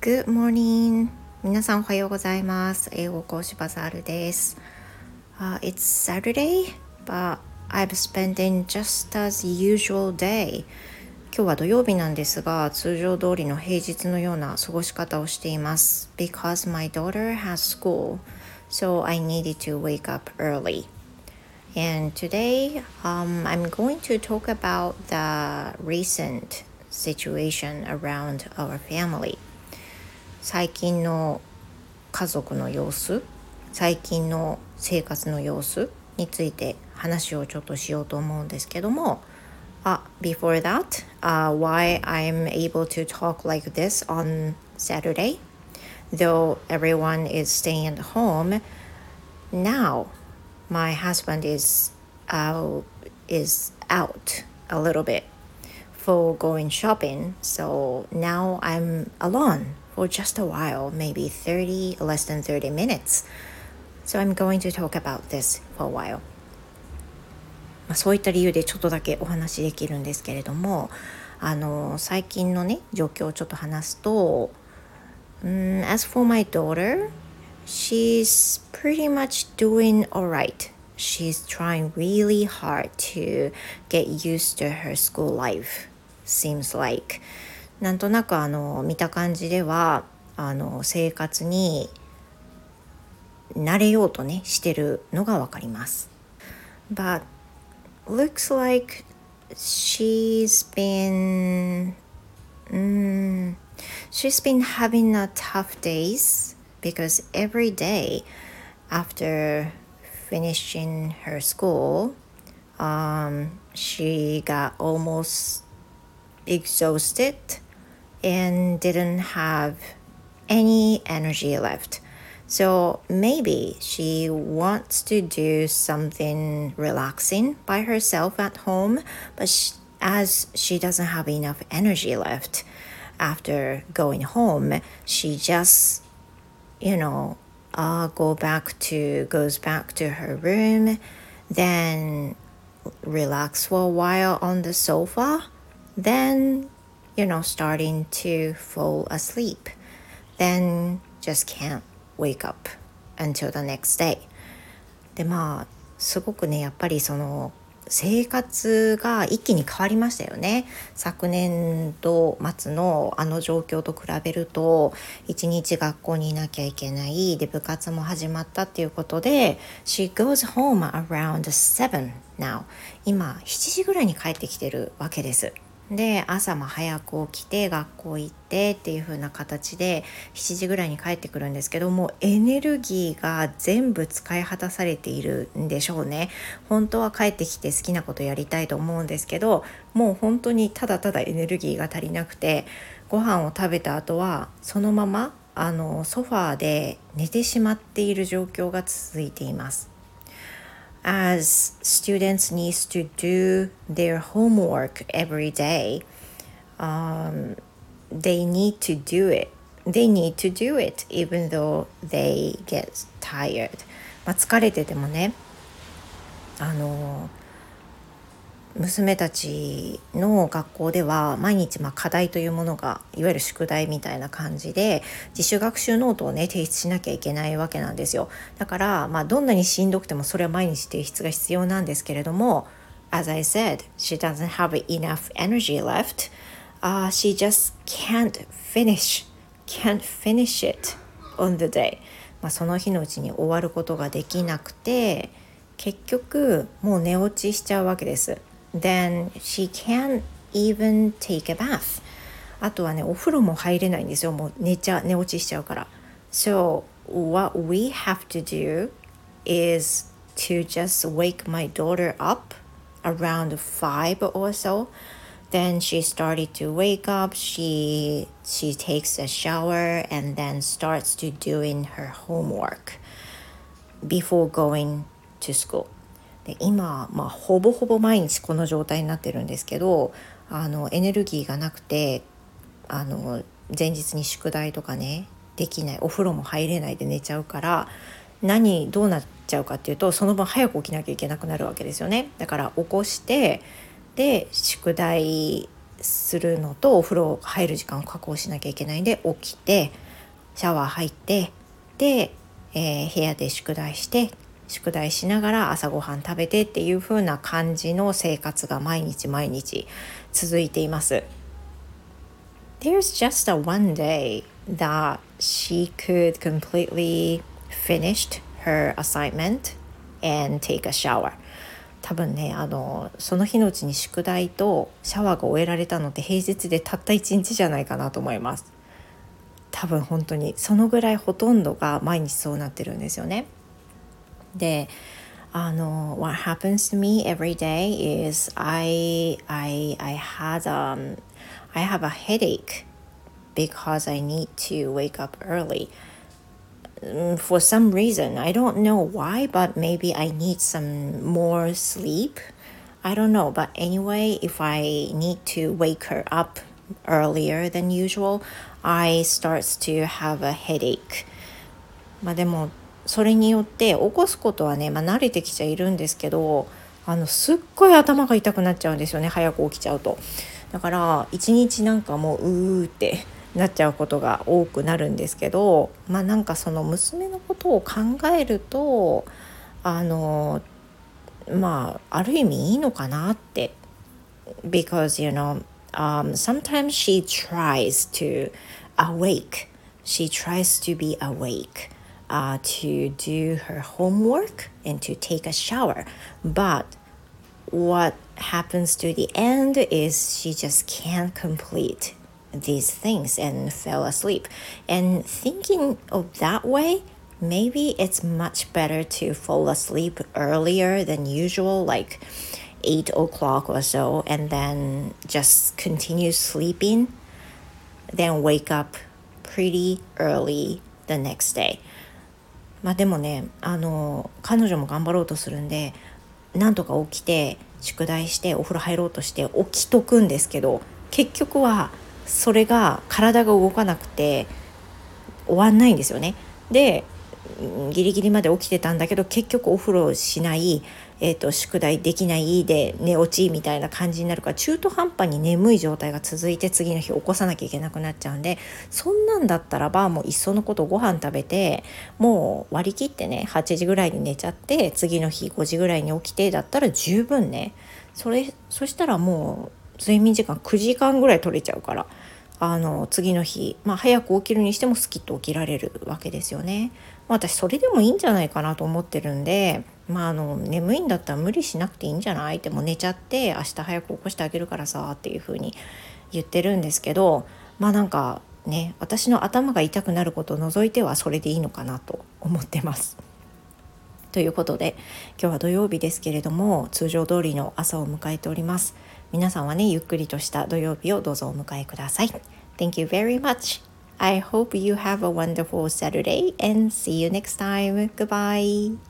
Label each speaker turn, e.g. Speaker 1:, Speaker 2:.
Speaker 1: Good morning 皆さんおはようございます英語講師バザールです、uh, It's Saturday but I'm spending just as usual day 今日は土曜日なんですが通常通りの平日のような過ごし方をしています Because my daughter has school so I needed to wake up early And today um, I'm going to talk about the recent situation around our family 最近の家族の様子最近の生活の様子について話をちょっとしようと思うんですけどもあ before that、uh, why I'm able to talk like this on Saturday though everyone is staying at home now my husband is out is out a little bit for going shopping so now I'm alone for just a while, maybe 30, less than 30 minutes. So I'm going to talk about this for a while. まあ、そういった理由でちょっとだけお話しできるんですけれどもあの最近のね状況をちょっと話すと、um, As for my daughter she's pretty much doing alright she's trying really hard to get used to her school life seems like なんとなくあの見た感じではあの生活に慣れようとねしてるのがわかります。But looks like she's been mm, she's been having a tough days because every day after finishing her school um, she got almost exhausted and didn't have any energy left. So maybe she wants to do something relaxing by herself at home, but she, as she doesn't have enough energy left after going home, she just, you know, uh, go back to goes back to her room, then relax for a while on the sofa, then you know, starting to fall asleep, then just can't wake up until the next day. でまあすごくねやっぱりその生活が一気に変わりましたよね。昨年度末のあの状況と比べると一日学校にいなきゃいけないで部活も始まったっていうことで She goes home around 7 now. 今7時ぐらいに帰ってきてるわけです。で朝も早く起きて学校行ってっていう風な形で7時ぐらいに帰ってくるんですけどもエネルギーが全部使い果たされているんでしょうね本当は帰ってきて好きなことやりたいと思うんですけどもう本当にただただエネルギーが足りなくてご飯を食べた後はそのままあのソファーで寝てしまっている状況が続いています。as students needs to do their homework every day um, they need to do it they need to do it even though they get tired まあ疲れててもねあの 娘たちの学校では毎日まあ課題というものがいわゆる宿題みたいな感じで自主学習ノートをね提出しなきゃいけないわけなんですよだからまあどんなにしんどくてもそれは毎日提出が必要なんですけれども As I said, she doesn't have enough energy left. Uh, she just can't finish, can't finish it on the day. まあその日のうちに終わることができなくて結局もう寝落ちしちゃうわけです。then she can't even take a bath あとはねお風呂も入れないんですよもう寝ちゃ寝落ちしちゃうから so what we have to do is to just wake my daughter up around 5 or so then she started to wake up she she takes a shower and then starts to doing her homework before going to school で今、まあ、ほぼほぼ毎日この状態になってるんですけどあのエネルギーがなくてあの前日に宿題とかねできないお風呂も入れないで寝ちゃうから何どうなっちゃうかっていうとその分早く起きなきゃいけなくなるわけですよね。だから起こしてで宿題するのとお風呂入る時間を確保しなきゃいけないんで起きてシャワー入ってで、えー、部屋で宿題して宿題しながら朝ごはん食べてっていう風な感じの生活が毎日毎日続いています。There's just a one day that she could completely finished her assignment and take a shower. 多分ねあのその日のうちに宿題とシャワーが終えられたのって平日でたった1日じゃないかなと思います。多分本当にそのぐらいほとんどが毎日そうなってるんですよね。であの What happens to me every day is I I I had um I have a headache because I need to wake up early. For some reason, I don't know why, but maybe I need some more sleep. I don't know, but anyway, if I need to wake her up earlier than usual, I starts to have a headache. まあでも それによって起こすことはね、まあ、慣れてきちゃいるんですけどあのすっごい頭が痛くなっちゃうんですよね早く起きちゃうと。だから一日なんかもううーってなっちゃうことが多くなるんですけどまあなんかその娘のことを考えるとあのまあある意味いいのかなって。Because you know um, sometimes she tries to awake. She tries to be awake. Uh, to do her homework and to take a shower but what happens to the end is she just can't complete these things and fell asleep. And thinking of that way, maybe it's much better to fall asleep earlier than usual, like 8 o'clock or so, and then just continue sleeping, then wake up pretty early the next day. まあでもね、あの、彼女も頑張ろうとするんで、なんとか起きて、宿題してお風呂入ろうとして起きとくんですけど、結局はそれが体が動かなくて終わんないんですよね。でギリギリまで起きてたんだけど結局お風呂しない、えーと、宿題できないで寝落ちみたいな感じになるから中途半端に眠い状態が続いて次の日起こさなきゃいけなくなっちゃうんでそんなんだったらばもういっそのことご飯食べてもう割り切ってね8時ぐらいに寝ちゃって次の日5時ぐらいに起きてだったら十分ねそれそしたらもう睡眠時間9時間ぐらい取れちゃうからあの次の日、まあ、早く起きるにしてもスキッと起きられるわけですよね。まあ、私それでもいいんじゃないかなと思ってるんで、まあ、あの眠いんだったら無理しなくていいんじゃないってもう寝ちゃって明日早く起こしてあげるからさっていうふうに言ってるんですけどまあなんかね私の頭が痛くなることを除いてはそれでいいのかなと思ってます。ということで今日は土曜日ですけれども通常通りの朝を迎えております。皆さんはねゆっくりとした土曜日をどうぞお迎えください Thank you very much I hope you have a wonderful Saturday and see you next time. Goodbye.